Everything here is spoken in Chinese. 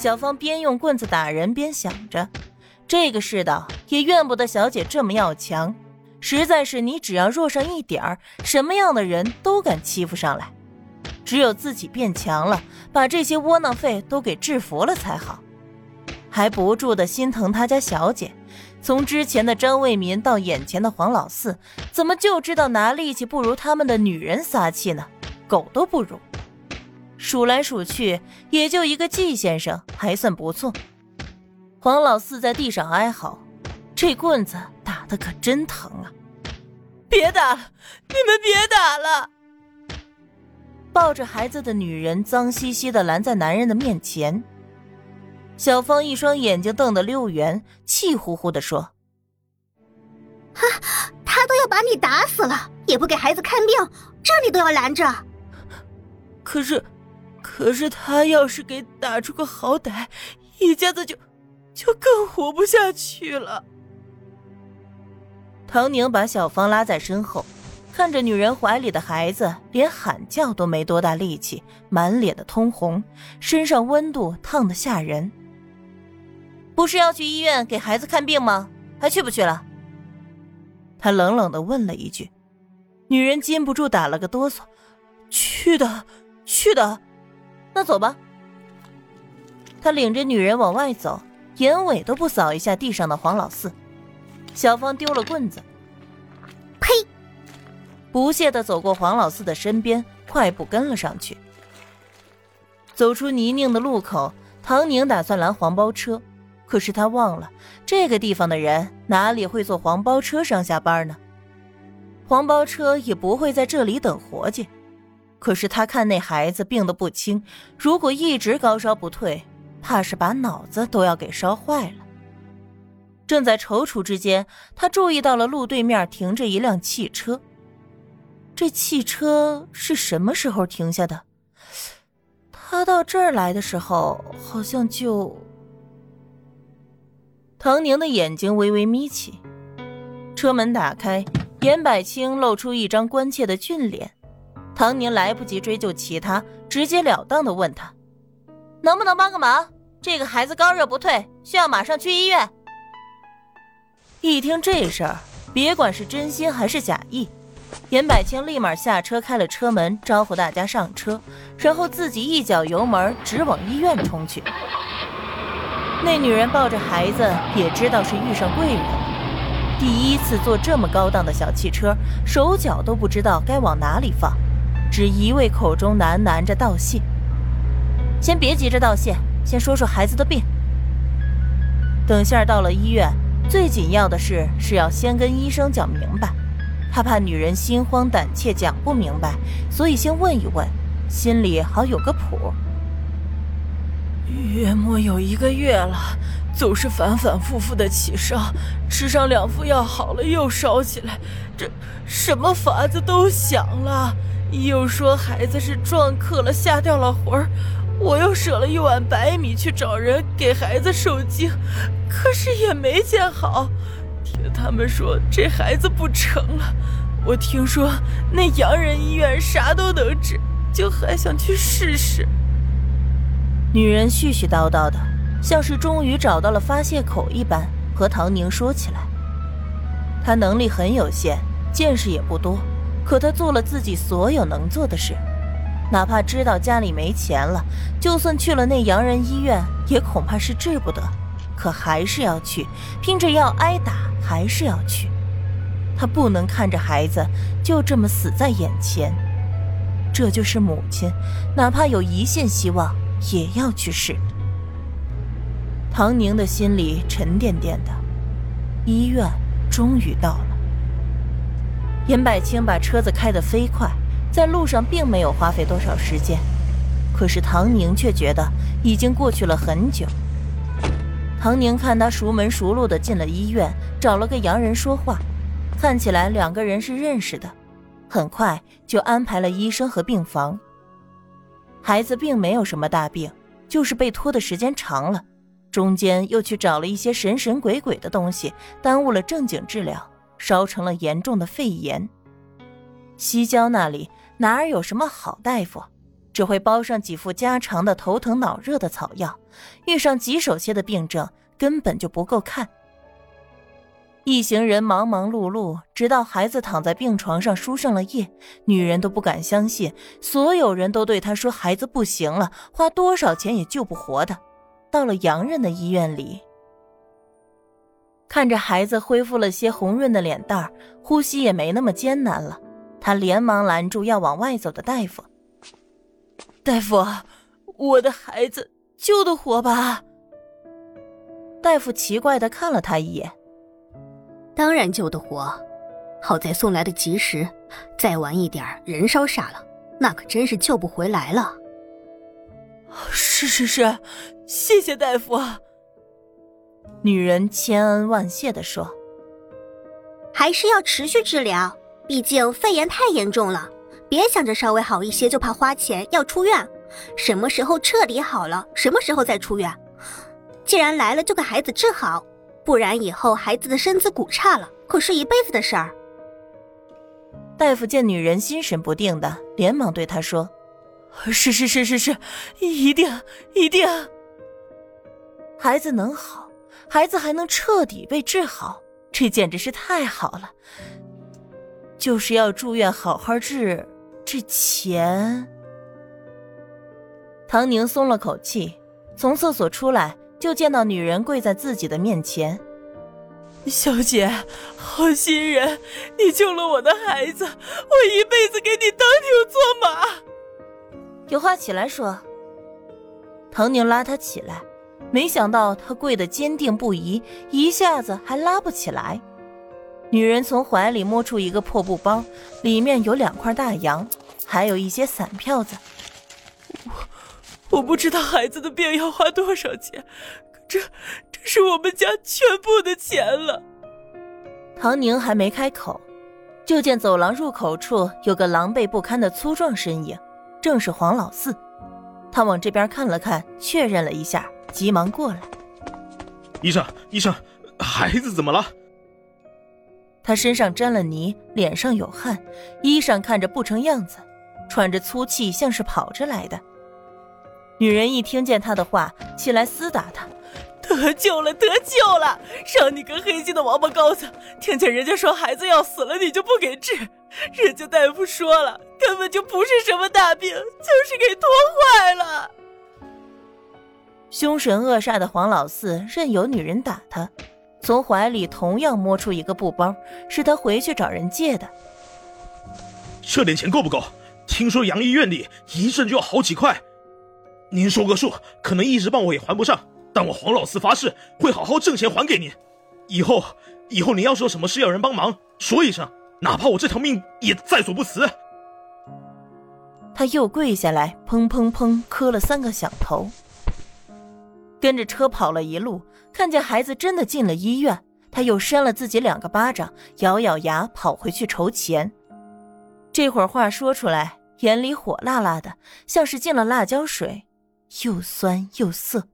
小芳边用棍子打人边想着，这个世道也怨不得小姐这么要强，实在是你只要弱上一点儿，什么样的人都敢欺负上来。只有自己变强了，把这些窝囊废都给制服了才好。还不住的心疼他家小姐，从之前的张卫民到眼前的黄老四，怎么就知道拿力气不如他们的女人撒气呢？狗都不如。数来数去，也就一个季先生还算不错。黄老四在地上哀嚎，这棍子打的可真疼啊！别打了，你们别打了！抱着孩子的女人脏兮兮的拦在男人的面前。小芳一双眼睛瞪得溜圆，气呼呼的说：“哈，他都要把你打死了，也不给孩子看病，这你都要拦着？可是，可是他要是给打出个好歹，一家子就，就更活不下去了。”唐宁把小芳拉在身后，看着女人怀里的孩子，连喊叫都没多大力气，满脸的通红，身上温度烫得吓人。不是要去医院给孩子看病吗？还去不去了？他冷冷的问了一句。女人禁不住打了个哆嗦：“去的，去的。”那走吧。他领着女人往外走，眼尾都不扫一下地上的黄老四。小芳丢了棍子，呸！不屑的走过黄老四的身边，快步跟了上去。走出泥泞的路口，唐宁打算拦黄包车。可是他忘了，这个地方的人哪里会坐黄包车上下班呢？黄包车也不会在这里等活计。可是他看那孩子病得不轻，如果一直高烧不退，怕是把脑子都要给烧坏了。正在踌躇之间，他注意到了路对面停着一辆汽车。这汽车是什么时候停下的？他到这儿来的时候，好像就……唐宁的眼睛微微眯起，车门打开，严百清露出一张关切的俊脸。唐宁来不及追究其他，直截了当的问他：“能不能帮个忙？这个孩子高热不退，需要马上去医院。”一听这事儿，别管是真心还是假意，严百清立马下车，开了车门，招呼大家上车，然后自己一脚油门，直往医院冲去。那女人抱着孩子，也知道是遇上贵人了。第一次坐这么高档的小汽车，手脚都不知道该往哪里放，只一味口中喃喃着道谢。先别急着道谢，先说说孩子的病。等下到了医院，最紧要的事是要先跟医生讲明白。他怕女人心慌胆怯讲不明白，所以先问一问，心里好有个谱。月末有一个月了，总是反反复复的起烧，吃上两副药好了又烧起来，这什么法子都想了，又说孩子是撞克了吓掉了魂儿，我又舍了一碗白米去找人给孩子受惊，可是也没见好，听他们说这孩子不成了，我听说那洋人医院啥都能治，就还想去试试。女人絮絮叨叨的，像是终于找到了发泄口一般，和唐宁说起来。她能力很有限，见识也不多，可她做了自己所有能做的事。哪怕知道家里没钱了，就算去了那洋人医院，也恐怕是治不得，可还是要去，拼着要挨打，还是要去。她不能看着孩子就这么死在眼前，这就是母亲，哪怕有一线希望。也要去试。唐宁的心里沉甸甸的，医院终于到了。严百清把车子开得飞快，在路上并没有花费多少时间，可是唐宁却觉得已经过去了很久。唐宁看他熟门熟路的进了医院，找了个洋人说话，看起来两个人是认识的，很快就安排了医生和病房。孩子并没有什么大病，就是被拖的时间长了，中间又去找了一些神神鬼鬼的东西，耽误了正经治疗，烧成了严重的肺炎。西郊那里哪儿有什么好大夫？只会包上几副家常的头疼脑热的草药，遇上棘手些的病症根本就不够看。一行人忙忙碌碌，直到孩子躺在病床上输上了液，女人都不敢相信，所有人都对她说孩子不行了，花多少钱也救不活的。到了洋人的医院里，看着孩子恢复了些红润的脸蛋儿，呼吸也没那么艰难了，他连忙拦住要往外走的大夫：“大夫，我的孩子救得活吧？”大夫奇怪的看了他一眼。当然救得活，好在送来的及时，再晚一点人烧傻了，那可真是救不回来了。是是是，谢谢大夫。女人千恩万谢的说：“还是要持续治疗，毕竟肺炎太严重了，别想着稍微好一些就怕花钱要出院。什么时候彻底好了，什么时候再出院。既然来了，就给孩子治好。”不然以后孩子的身子骨差了，可是一辈子的事儿。大夫见女人心神不定的，连忙对她说：“是是是是是，一定一定。孩子能好，孩子还能彻底被治好，这简直是太好了。就是要住院好好治，这钱……”唐宁松了口气，从厕所出来。就见到女人跪在自己的面前，小姐，好心人，你救了我的孩子，我一辈子给你当牛做马。有话起来说。唐宁拉她起来，没想到他跪得坚定不移，一下子还拉不起来。女人从怀里摸出一个破布包，里面有两块大洋，还有一些散票子。我不知道孩子的病要花多少钱，可这这是我们家全部的钱了。唐宁还没开口，就见走廊入口处有个狼狈不堪的粗壮身影，正是黄老四。他往这边看了看，确认了一下，急忙过来。医生，医生，孩子怎么了？他身上沾了泥，脸上有汗，衣裳看着不成样子，喘着粗气，像是跑着来的。女人一听见他的话，起来厮打他，得救了，得救了！让你个黑心的王八羔子，听见人家说孩子要死了，你就不给治，人家大夫说了，根本就不是什么大病，就是给拖坏了。凶神恶煞的黄老四任由女人打他，从怀里同样摸出一个布包，是他回去找人借的。这点钱够不够？听说杨医院里一阵就要好几块。您说个数，可能一时半会也还不上，但我黄老四发誓会好好挣钱还给您。以后，以后您要是有什么事要人帮忙，说一声，哪怕我这条命也在所不辞。他又跪下来，砰砰砰磕了三个响头，跟着车跑了一路，看见孩子真的进了医院，他又扇了自己两个巴掌，咬咬牙跑回去筹钱。这会儿话说出来，眼里火辣辣的，像是进了辣椒水。又酸又涩。